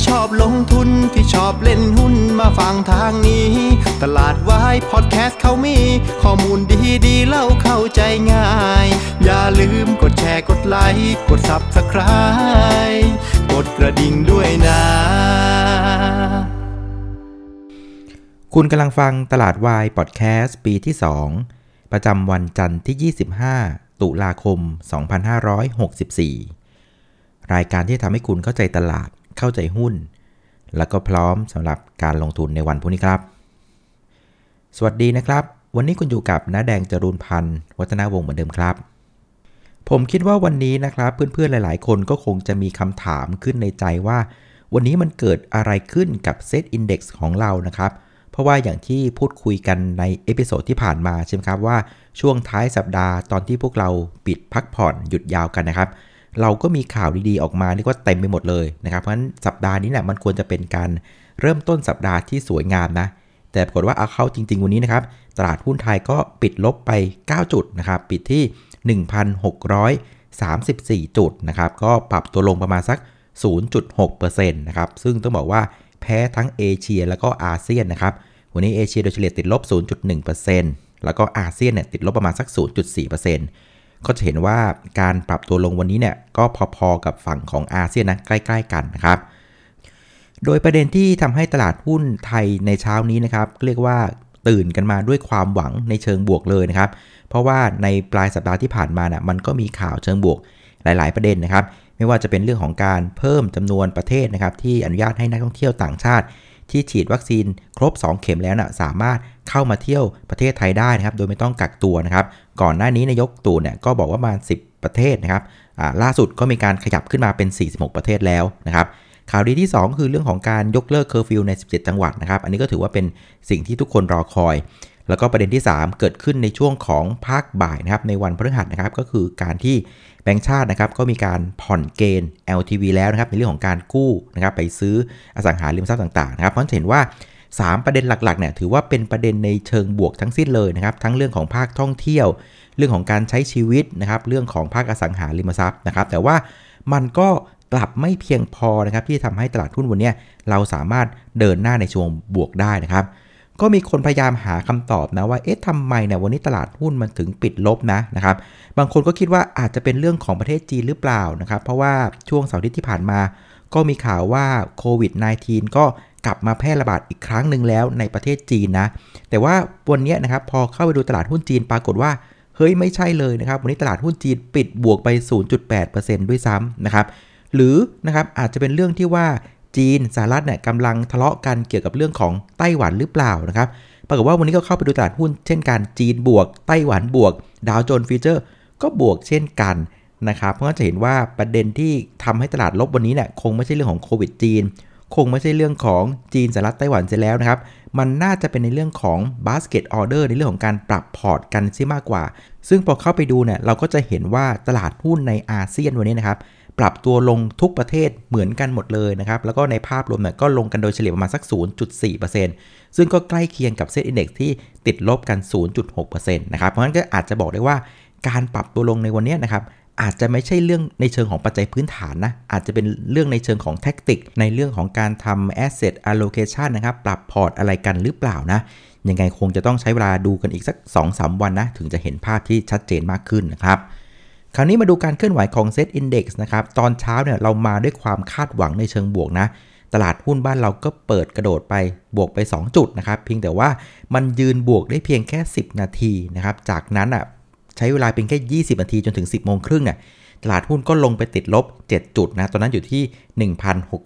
ที่ชอบลงทุนที่ชอบเล่นหุ้นมาฟังทางนี้ ตลาดวายพอดแคสต์เขามี ข้อมูลดีดีเล่าเข้าใจง่าย อย่าลืมกดแชร์กดไลค์กด Subscribe กดกระดิ่งด้วยนะ คุณกำลังฟังตลาดวายพอดแคสต์ปีที่ 2 ประจำวันจันทร์ที่ 25 ตุลาคม 2564 รายการที่ทำให้คุณเข้าใจตลาด เข้าใจหุ้น แล้วก็พร้อมสำหรับการลงทุนในวันพรุ่งนี้ครับ สวัสดีนะครับ วันนี้คุณอยู่กับน้าแดงจรูนพันธ์วัฒนาวงศ์เหมือนเดิมครับ ผมคิดว่าวันนี้นะครับเพื่อนๆหลาย ๆ คนก็คงจะมีคำถามขึ้นในใจว่า วันนี้มันเกิดอะไรขึ้นกับเซตอินดี x ของเรานะครับเพราะว่าอย่างที่พูดคุยกันใน episode ที่ผ่านมาใช่ไหมครับว่าช่วงท้ายสัปดาห์ตอนที่พวกเราปิดพักผ่อนหยุดยาวกันนะครับ เราก็มีข่าวดีๆออกมานี่ก็เต็มไปหมดเลยนะครับเพราะฉะนั้นสัปดาห์นี้เนี่ยมันควรจะเป็นการเริ่มต้นสัปดาห์ที่สวยงามนะแต่ปรากฏว่าเอาเข้าจริง ๆ วันนี้นะครับตลาดหุ้นไทยก็ปิดลบไป 9 จุดนะครับปิดที่ 1,634 จุดนะครับก็ปรับตัวลงประมาณสัก 0.6%นะครับซึ่งต้องบอกว่าแพ้ทั้งเอเชียแล้วก็อาเซียนนะครับวันนี้เอเชียโดยเฉลี่ยติดลบ 0.1%แล้วก็อาเซียนเนี่ยติดลบประมาณสัก 0.4% ก็จะเห็นว่าการปรับตัวลงวันนี้เนี่ยก็พอๆกับฝั่งของอาเซียนนะใกล้ ๆ กันนะครับ โดยประเด็นที่ทำให้ตลาดหุ้นไทยในเช้านี้นะครับเรียกว่าตื่นกันมาด้วยความหวังในเชิงบวกเลยนะครับ เพราะว่าในปลายสัปดาห์ที่ผ่านมานะ่ะมันก็มีข่าวเชิงบวกหลาย ๆ ประเด็นนะครับ ไม่ว่าจะเป็นเรื่องของการเพิ่มจำนวนประเทศนะครับที่อนุญาตให้นักท่องเที่ยวต่างชาติ ที่ฉีดวัคซีนครบ 2 เข็มแล้วน่ะสามารถเข้ามาเที่ยวประเทศไทยได้นะครับ โดยไม่ต้องกักตัวนะครับ ก่อนหน้านี้นายกตู่เนี่ยก็บอกว่ามา10 ประเทศนะครับล่าสุดก็มีการขยับขึ้นมาเป็น 46 ประเทศแล้วนะครับข่าวดีที่ 2 คือเรื่องของการยกเลิกเคอร์ฟิวใน 17 จังหวัดนะครับ อันนี้ก็ถือว่าเป็นสิ่งที่ทุกคนรอคอย แล้วก็ประเด็นที่ 3 เกิดขึ้นในช่วงของภาคบ่ายนะครับในวันพฤหัสนะครับก็คือการที่แบงก์ชาตินะครับก็มีการผ่อนเกณฑ์ LTV แล้วนะครับในเรื่องของการกู้นะครับไปซื้ออสังหาริมทรัพย์ต่างๆนะครับเพราะเห็นว่า 3 ประเด็นหลักๆเนี่ยถือว่าเป็นประเด็นในเชิงบวกทั้งสิ้นเลยนะครับทั้งเรื่องของภาคท่องเที่ยว เรื่องของการใช้ชีวิตนะครับเรื่องของภาคอสังหาริมทรัพย์นะครับแต่ว่ามันก็กลับไม่เพียงพอนะครับที่ทำให้ตลาดหุ้นวันนี้เราสามารถเดินหน้าในช่วงบวกได้นะครับ ก็มีคนพยายามหาคำตอบนะว่าเอ๊ะทำไมเนี่ยวันนี้ตลาดหุ้นมันถึงปิดลบนะนะครับ บางคนก็คิดว่าอาจจะเป็นเรื่องของประเทศจีนหรือเปล่านะครับ เพราะว่าช่วงเสาร์ที่ผ่านมา ก็มีข่าวว่าโควิด -19 ก็กลับมาแพร่ระบาดอีกครั้งหนึ่งแล้วในประเทศจีนนะ แต่ว่าวันนี้นะครับพอเข้าไปดูตลาดหุ้นจีนปรากฏว่าเฮ้ยไม่ใช่เลยนะครับ วันนี้ตลาดหุ้นจีนปิดบวกไป 0.8%ด้วยซ้ำนะครับ หรือนะครับอาจจะเป็นเรื่องที่ว่า จีนสหรัฐเนี่ยกำลังทะเลาะกันเกี่ยวกับเรื่องของไต้หวันหรือเปล่านะครับ ปรากฏว่าวันนี้ก็เข้าไปดูตลาดหุ้น เช่นกันจีนบวก ไต้หวันบวก ดาวโจนส์ future ก็บวกเช่นกันนะครับ เพราะฉะนั้นจะเห็นว่าประเด็นที่ทำให้ตลาดลบวันนี้เนี่ยคงไม่ใช่เรื่องของโควิดจีน คงไม่ใช่เรื่องของจีนสหรัฐไต้หวันเสียแล้วนะครับ มันน่าจะเป็นในเรื่องของ basket order ในเรื่องของการปรับพอร์ตกันซะมากกว่า ซึ่งพอเข้าไปดูเนี่ยเราก็จะเห็นว่าตลาดหุ้นในอาเซียนวันนี้นะครับ ปรับตัวลงทุกประเทศเหมือนกันหมดเลยนะครับแล้วก็ในภาพรวมเนี่ยก็ลงกันโดยเฉลี่ยประมาณสัก 0.4%ซึ่งก็ใกล้เคียงกับเซ็ตอินดี x ที่ติดลบกัน 0.6%นะครับเพราะฉะนั้นก็อาจจะบอกได้ว่าการปรับตัวลงในวันนี้นะครับอาจจะไม่ใช่เรื่องในเชิงของปัจจัยพื้นฐานนะ อาจจะเป็นเรื่องในเชิงของ tactic ในเรื่องของการทำ asset allocation นะครับ ปรับพอร์ตอะไรกันหรือเปล่านะ ยังไงคงจะต้องใช้เวลาดูกันอีกสัก 2-3 วันนะ ถึงจะเห็นภาพที่ชัดเจนมากขึ้นนะครับ คราวนี้มาดูการเคลื่อนไหวของ Set Index นะครับ ตอนเช้าเนี่ยเรามาด้วยความคาดหวังในเชิงบวกนะ ตลาดหุ้นบ้านเราก็เปิดกระโดดไปบวกไป 2 จุดนะครับ เพียงแต่ว่ามันยืนบวกได้เพียงแค่ 10 นาทีนะครับ จากนั้นอะใช้เวลาเป็นแค่ 20 นาทีจนถึง 10 โมงครึ่งเนี่ยตลาดหุ้นก็ลงไปติดลบ 7 จุดนะ ตอนนั้นอยู่ที่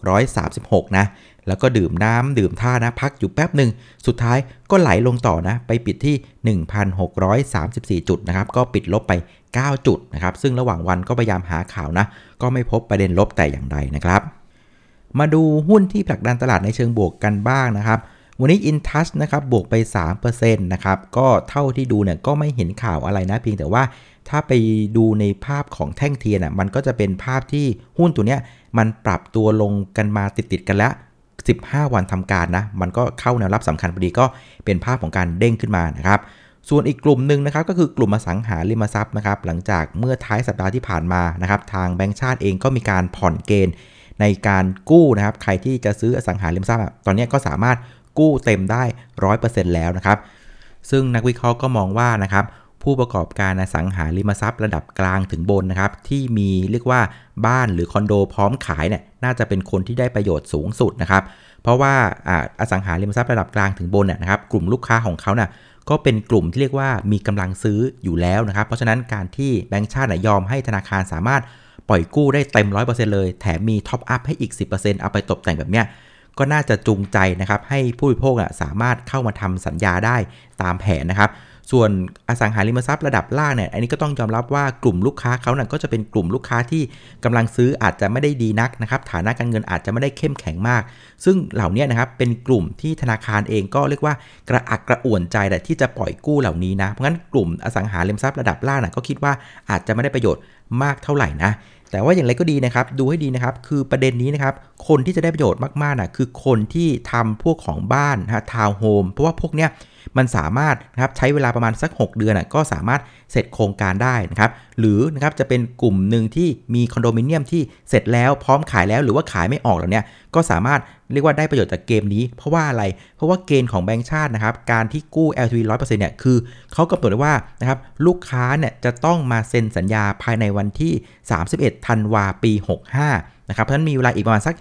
1,636 นะ แล้วก็ดื่มน้ำดื่มท่านะ พักอยู่แป๊บหนึ่ง สุดท้ายก็ไหลลงต่อนะ ไปปิดที่ 1,634 จุดนะครับ ก็ปิดลบไป 9 จุดนะครับซึ่งระหว่างวันก็พยายามหาข่าวนะก็ไม่พบประเด็นลบแต่อย่างใดนะครับ มาดูหุ้นที่ผลักดันตลาดในเชิงบวกกันบ้างนะครับวันนี้ InTouch นะครับบวกไป 3%นะครับก็เท่าที่ดูเนี่ยก็ไม่เห็นข่าวอะไรนะเพียงแต่ว่าถ้าไปดูในภาพของแท่งเทียนอะมันก็จะเป็นภาพที่หุ้นตัวเนี้ยมันปรับตัวลงกันมาติดๆกันแล้ว 15 วันทำการนะ มันก็เข้าแนวรับสำคัญพอดีก็เป็นภาพของการเด้งขึ้นมานะครับ ส่วนอีกกลุ่มหนึ่งนะครับก็คือกลุ่มอสังหาริมทรัพย์นะครับหลังจากเมื่อท้ายสัปดาห์ที่ผ่านมานะครับทางแบงก์ชาติเองก็มีการผ่อนเกณฑ์ ในการกู้นะครับใครที่จะซื้ออสังหาริมทรัพย์ ตอนนี้ก็สามารถกู้เต็มได้ 100%แล้วนะครับซึ่งนักวิเคราะห์ก็มองว่านะครับผู้ประกอบการอสังหาริมทรัพย์ระดับกลางถึงบนนะครับที่มีเรียกว่าบ้านหรือคอนโดพร้อมขายเนี่ยน่าจะเป็นคนที่ได้ประโยชน์สูงสุดนะครับเพราะว่าอสังหาริมทรัพย์ระดับกลางถึงบนเนี่ยนะครับกลุ่มลูกค้าของเขาเนี่ย ก็เป็นกลุ่มที่เรียกว่ามีกำลังซื้ออยู่แล้วนะครับ เพราะฉะนั้นการที่แบงก์ชาติยอมให้ธนาคารสามารถปล่อยกู้ได้เต็ม 100%เลย แถมมีท็อปอัพให้อีก 10%เอาไปตกแต่งแบบเนี้ยก็น่าจะจูงใจนะครับให้ผู้บริโภคสามารถเข้ามาทำสัญญาได้ตามแผนนะครับ ส่วนอสังหาริมทรัพย์ระดับล่างเนี่ยอันนี้ก็ต้องยอมรับว่ากลุ่มลูกค้าเขาเนี่ยก็จะเป็นกลุ่มลูกค้าที่กำลังซื้ออาจจะไม่ได้ดีนักนะครับฐานะการเงินอาจจะไม่ได้เข้มแข็งมาก ซึ่งเหล่านี้นะครับเป็นกลุ่มที่ธนาคารเองก็เรียกว่ากระอักกระอ่วนใจแต่ที่จะปล่อยกู้เหล่านี้นะเพราะงั้นกลุ่มอสังหาริมทรัพย์ระดับล่างนะก็คิดว่าอาจจะไม่ได้ประโยชน์มากเท่าไหร่นะแต่ว่าอย่างไรก็ดีนะครับ ดูให้ดีนะครับ คือประเด็นนี้นะครับ คนที่จะได้ประโยชน์มากๆนะคือคนที่ทำพวกของบ้านนะทาวน์โฮมเพราะว่าพวกเนี้ย มันสามารถนะครับใช้เวลาประมาณสัก 6 เดือนก็สามารถเสร็จโครงการได้นะครับหรือนะครับจะเป็นกลุ่มหนึ่งที่มีคอนโดมิเนียมที่เสร็จแล้วพร้อมขายแล้วหรือว่าขายไม่ออกแล้วเนี่ยก็สามารถเรียกว่าได้ประโยชน์จากเกมนี้ เพราะว่าอะไร เพราะว่าเกณฑ์ของแบงก์ชาตินะครับ การที่กู้ LTV 100%เนี่ย คือเขากำหนดไว้ว่านะครับลูกค้าเนี่ยจะต้องมาเซ็นสัญญาภายในวันที่ 31 ธันวาปี 65นะครับเพราะฉะนั้นมีเวลาอีกประมาณสัก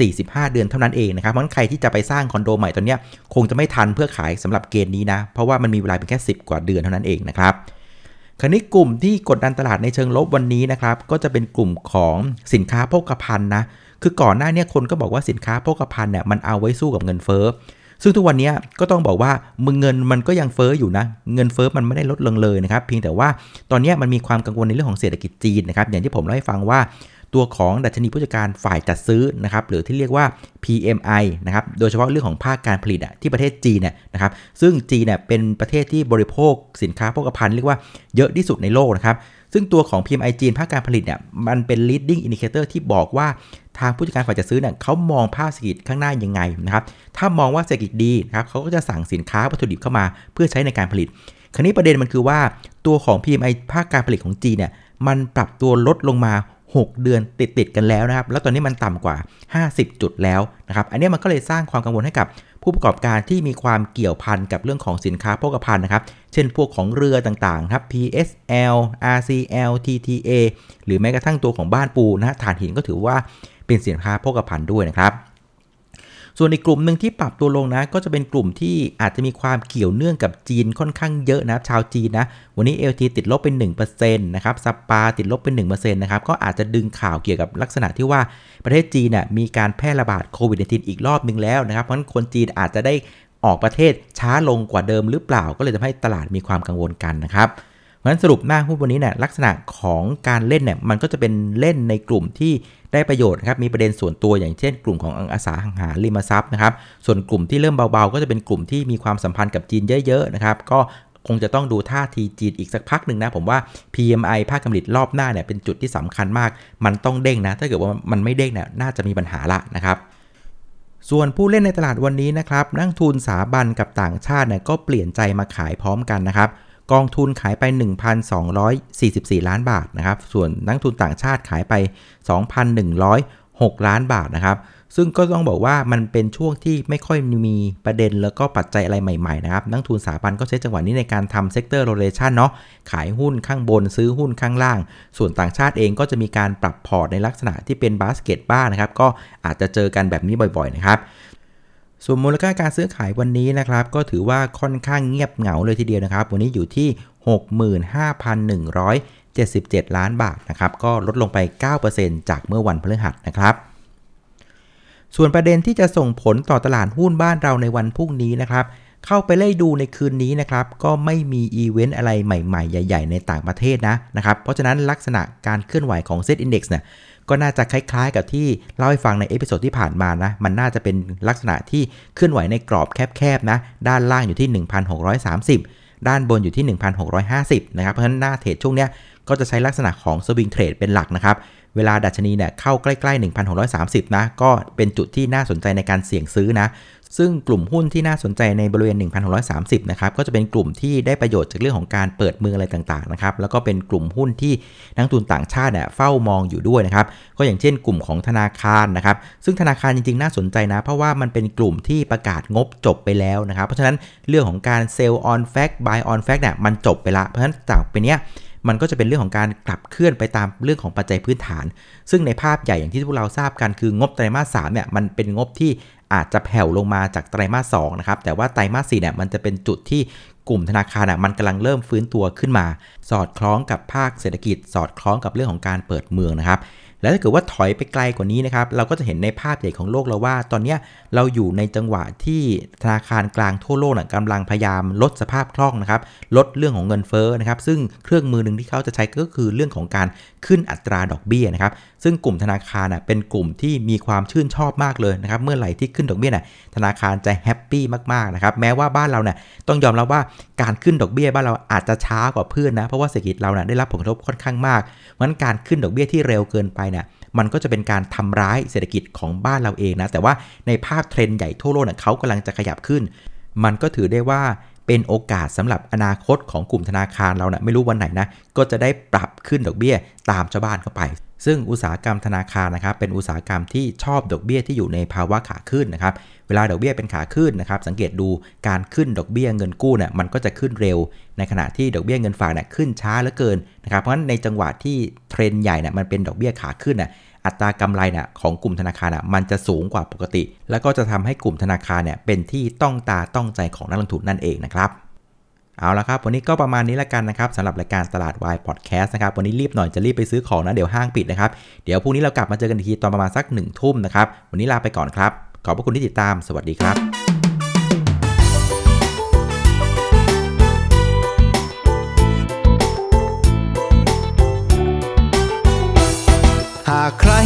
14-15 เดือนเท่านั้นเองนะครับเพราะฉะนั้นใครที่จะไปสร้างคอนโดใหม่ตอนนี้คงจะไม่ทันเพื่อขายสำหรับเกณฑ์นี้นะ เพราะว่ามันมีเวลาเป็นแค่ 10 กว่าเดือนเท่านั้นเองนะครับคราวนี้กลุ่มที่กดดันตลาดในเชิงลบวันนี้นะครับก็จะเป็นกลุ่มของสินค้าโภคภัณฑ์นะคือก่อนหน้านี้คนก็บอกว่าสินค้าโภคภัณฑ์เนี่ยมันเอาไว้สู้กับเงินเฟ้อซึ่งทุกวันนี้ก็ต้องบอกว่ามึงเงินมันก็ยังเฟ้ออยู่นะ เงินเฟ้อมันไม่ได้ลดลงเลยนะครับ เพียงแต่ว่าตอนนี้มันมีความกังวลในเรื่องของเศรษฐกิจจีนนะครับ อย่างที่ผมเล่าให้ฟังว่า ตัวของดัชนีผู้จัดการฝ่ายจัดซื้อนะครับหรือที่เรียกว่า PMI นะครับโดยเฉพาะเรื่องของภาคการผลิตที่ประเทศจีนเนี่ยนะครับซึ่งจีนเนี่ยเป็นประเทศที่บริโภคสินค้าโภคภัณฑ์เรียกว่าเยอะที่สุดในโลกนะครับซึ่งตัวของ PMI จีนภาคการผลิตเนี่ยมันเป็น leading indicator ที่บอกว่าทางผู้จัดการฝ่ายจัดซื้อเนี่ยเขามองภาพเศรษฐกิจข้างหน้ายังไงนะครับ ถ้ามองว่าเศรษฐกิจดีนะครับเขาก็จะสั่งสินค้าวัตถุดิบเข้ามาเพื่อใช้ในการผลิต คราวนี้ประเด็นมันคือว่าตัวของ PMI ภาคการผลิตของจีนเนี่ยมันปรับตัวลดลงมา 6 เดือนติดติดกันแล้วนะครับ แล้วตอนนี้มันต่ำกว่า 50 จุดแล้วนะครับ อันนี้มันก็เลยสร้างความกังวลให้กับผู้ประกอบการที่มีความเกี่ยวพันกับเรื่องของสินค้าโภคภัณฑ์นะครับ เช่นพวกของเรือต่างๆครับ PSL RCL TTA หรือแม้กระทั่งตัวของบ้านปูนะฐานหินก็ถือว่าเป็นสินค้าโภคภัณฑ์ด้วยนะครับ ส่วนอีกกลุ่มหนึ่งที่ปรับตัวลงนะ ก็จะเป็นกลุ่มที่อาจจะมีความเกี่ยวเนื่องกับจีนค่อนข้างเยอะนะชาวจีนนะ วันนี้ LT ติดลบเป็น1%นะครับสปาติดลบเป็น1%นะครับก็อาจจะดึงข่าวเกี่ยวกับลักษณะที่ว่าประเทศจีนน่ยมีการแพร่ระบาดโควิด -19 อีกรอบนึงแล้วนะครับเพราะฉะนั้นคนจีนอาจจะได้ออกประเทศช้าลงกว่าเดิมหรือเปล่า ก็เลยทำให้ตลาดมีความกังวลกันนะครับ ราะฉะนั้นสรุปหน้าหุ้นวันนี้เนี่ยลักษณะของการเล่นเนี่ยมันก็จะเป็นเล่นในกลุ่มที่ได้ประโยชน์ครับมีประเด็นส่วนตัวอย่างเช่น กลุ่มของอสังหาริมทรัพย์นะครับส่วนกลุ่มที่เริ่มเบาๆ ก็จะเป็นกลุ่มที่มีความสัมพันธ์กับจีนเยอะๆนะครับก็คงจะต้องดูท่าทีจีนอีกสักพักหนึ่งนะ ผมว่า PMI ภาคการผลิตรอบหน้าเนี่ยเป็นจุดที่สำคัญมาก มันต้องเด้งนะ ถ้าเกิดว่ามันไม่เด้งเนี่ยน่าจะมีปัญหาละนะครับส่วนผู้เล่นในตลาดวันนี้นะครับนักลงทุนสถาบันกับต่างชาติเนี่ยก็เปลี่ยนใจมาขายพร้อมกันนะครับ กองทุนขายไป 1,244 ล้านบาทนะครับ ส่วนนักลงทุนต่างชาติขายไป 2,106 ล้านบาทนะครับ ซึ่งก็ต้องบอกว่ามันเป็นช่วงที่ไม่ค่อยมีประเด็นแล้วก็ปัจจัยอะไรใหม่ๆนะครับ นักลงทุนสถาบันก็ใช้จังหวะนี้ในการทำ sector rotation เนาะ ขายหุ้นข้างบนซื้อหุ้นข้างล่าง ส่วนต่างชาติเองก็จะมีการปรับพอร์ตในลักษณะที่เป็นบาสเกตบ้างนะครับ ก็อาจจะเจอกันแบบนี้บ่อยๆนะครับ ส่วนมูลค่าการซื้อขายวันนี้นะครับก็ถือว่าค่อนข้างเงียบเหงาเลยทีเดียวนะครับ วันนี้อยู่ที่ 65,177 ล้านบาทนะครับก็ลดลงไป 9%จากเมื่อวันพฤหัสนะครับส่วนประเด็นที่จะส่งผลต่อตลาดหุ้นบ้านเราในวันพรุ่งนี้นะครับ เข้าไปไล่ดูในคืนนี้นะครับ ก็ไม่มีอีเวนต์อะไรใหม่ๆ ใหญ่ ๆ ในต่างประเทศนะนะครับ เพราะฉะนั้นลักษณะการเคลื่อนไหวของเซ็ตอินดี x เนี่ย ก็น่าจะคล้ายๆ กับที่เล่าให้ฟังใน episode ที่ผ่านมานะ มันน่าจะเป็นลักษณะที่เคลื่อนไหวในกรอบแคบๆนะ ด้านล่างอยู่ที่ 1,630 ด้านบนอยู่ที่ 1,650 นะครับ เพราะฉะนั้นหน้าเทรดช่วงนี้ก็จะใช้ลักษณะของ swing trade เป็นหลักนะครับ เวลาดัชนีเนี่ยเข้าใกล้ๆ 1,630 นะ ก็เป็นจุดที่น่าสนใจในการเสี่ยงซื้อนะ ซึ่งกลุ่มหุ้นที่น่าสนใจในบริเวณ 1,630 นะครับ ก็จะเป็นกลุ่มที่ได้ประโยชน์จากเรื่องของการเปิดเมืองอะไรต่างๆ นะครับ แล้วก็เป็นกลุ่มหุ้นที่นักลงทุนต่างชาติเนี่ยเฝ้ามองอยู่ด้วยนะครับ ก็อย่างเช่นกลุ่มของธนาคารนะครับ ซึ่งธนาคารจริงๆ น่าสนใจนะ เพราะว่ามันเป็นกลุ่มที่ประกาศงบจบไปแล้วนะครับ เพราะฉะนั้นเรื่องของการ sell on fact buy on fact เนี่ยมันจบไปละ เพราะฉะนั้นจากไปเนี้ยมันก็จะเป็นเรื่องของการขับเคลื่อนไปตามเรื่องของปัจจัยพื้นฐาน ซึ่งในภาพใหญ่อย่างที่พวกเราทราบกันคืองบไตรมาสสามเนี่ยมันเป็นงบที่ อาจจะแผ่วลงมาจากไตรมาสสนะครับแต่ว่าไตรมาสสี่เนี่ยมันจะเป็นจุดที่ กลุ่มธนาคารอะมันกำลังเริ่มฟื้นตัวขึ้นมา สอดคล้องกับภาคเศรษฐกิจ สอดคล้องกับเรื่องของการเปิดเมืองนะครับแล้วถ้าเกิดว่าถอยไปไกลกว่านี้นะครับ เราก็จะเห็นในภาพใหญ่ของโลกเราว่า ตอนนี้เราอยู่ในจังหวะที่ธนาคารกลางทั่วโลกนะกำลังพยายามลดสภาพคล่องนะครับ ลดเรื่องของเงินเฟ้อนะครับ ซึ่งเครื่องมือหนึ่งที่เขาจะใช้ก็คือเรื่องของการขึ้นอัตราดอกเบี้ยนะครับ ซึ่งกลุ่มธนาคารนะเป็นกลุ่มที่มีความชื่นชอบมากเลยนะครับ เมื่อไหร่ที่ขึ้นดอกเบี้ยนะธนาคารจะแฮปปี้มากๆนะครับ แม้ว่าบ้านเราเนี่ยต้องยอมรับว่าการขึ้นดอกเบี้ยบ้านเราอาจจะช้ากว่าเพื่อนนะ เพราะว่าเศรษฐกิจเราเนี่ยได้รับผลกระทบค่อนข้างมากเพราะฉะนั้นการขึ้นดอกเบี้ยที่เร็วเกินไปเนี่ยมันก็จะเป็นการทำร้ายเศรษฐกิจของบ้านเราเองนะ แต่ว่าในภาพเทรนด์ใหญ่ทั่วโลกเนี่ยเขากำลังจะขยับขึ้น มันก็ถือได้ว่าเป็นโอกาสสำหรับอนาคตของกลุ่มธนาคารเรานะไม่รู้วันไหนนะ ก็จะได้ปรับขึ้นดอกเบี้ยตามชาวบ้านเข้าไป ซึ่งอุตสาหกรรมธนาคารนะครับเป็นอุตสาหกรรมที่ชอบดอกเบี้ยที่อยู่ในภาวะขาขึ้นนะครับเวลาดอกเบี้ยเป็นขาขึ้นนะครับสังเกตดูการขึ้นดอกเบี้ยเงินกู้เนี่ยมันก็จะขึ้นเร็ว ในขณะที่ดอกเบี้ยเงินฝากเนี่ยขึ้นช้าเหลือเกินนะครับเพราะฉะนั้นในจังหวะที่เทรนด์ใหญ่เนี่ยมันเป็นดอกเบี้ยขาขึ้นน่ะอัตรากำไรเนี่ยของกลุ่มธนาคารอะมันจะสูงกว่าปกติ แล้วก็จะทำให้กลุ่มธนาคารเนี่ยเป็นที่ต้องตาต้องใจของนักลงทุนนั่นเองนะครับ เอาละครับ วันนี้ก็ประมาณนี้ละกันนะครับสำหรับรายการตลาดวายพอดแคสต์นะครับ วันนี้รีบหน่อยจะรีบไปซื้อของนะ เดี๋ยวห้างปิดนะครับ เดี๋ยวพรุ่งนี้เรากลับมาเจอกันอีกทีตอนประมาณสักหนึ่งทุ่มนะครับ วันนี้ลาไปก่อนครับ ขอบพระคุณที่ติดตาม สวัสดีครับ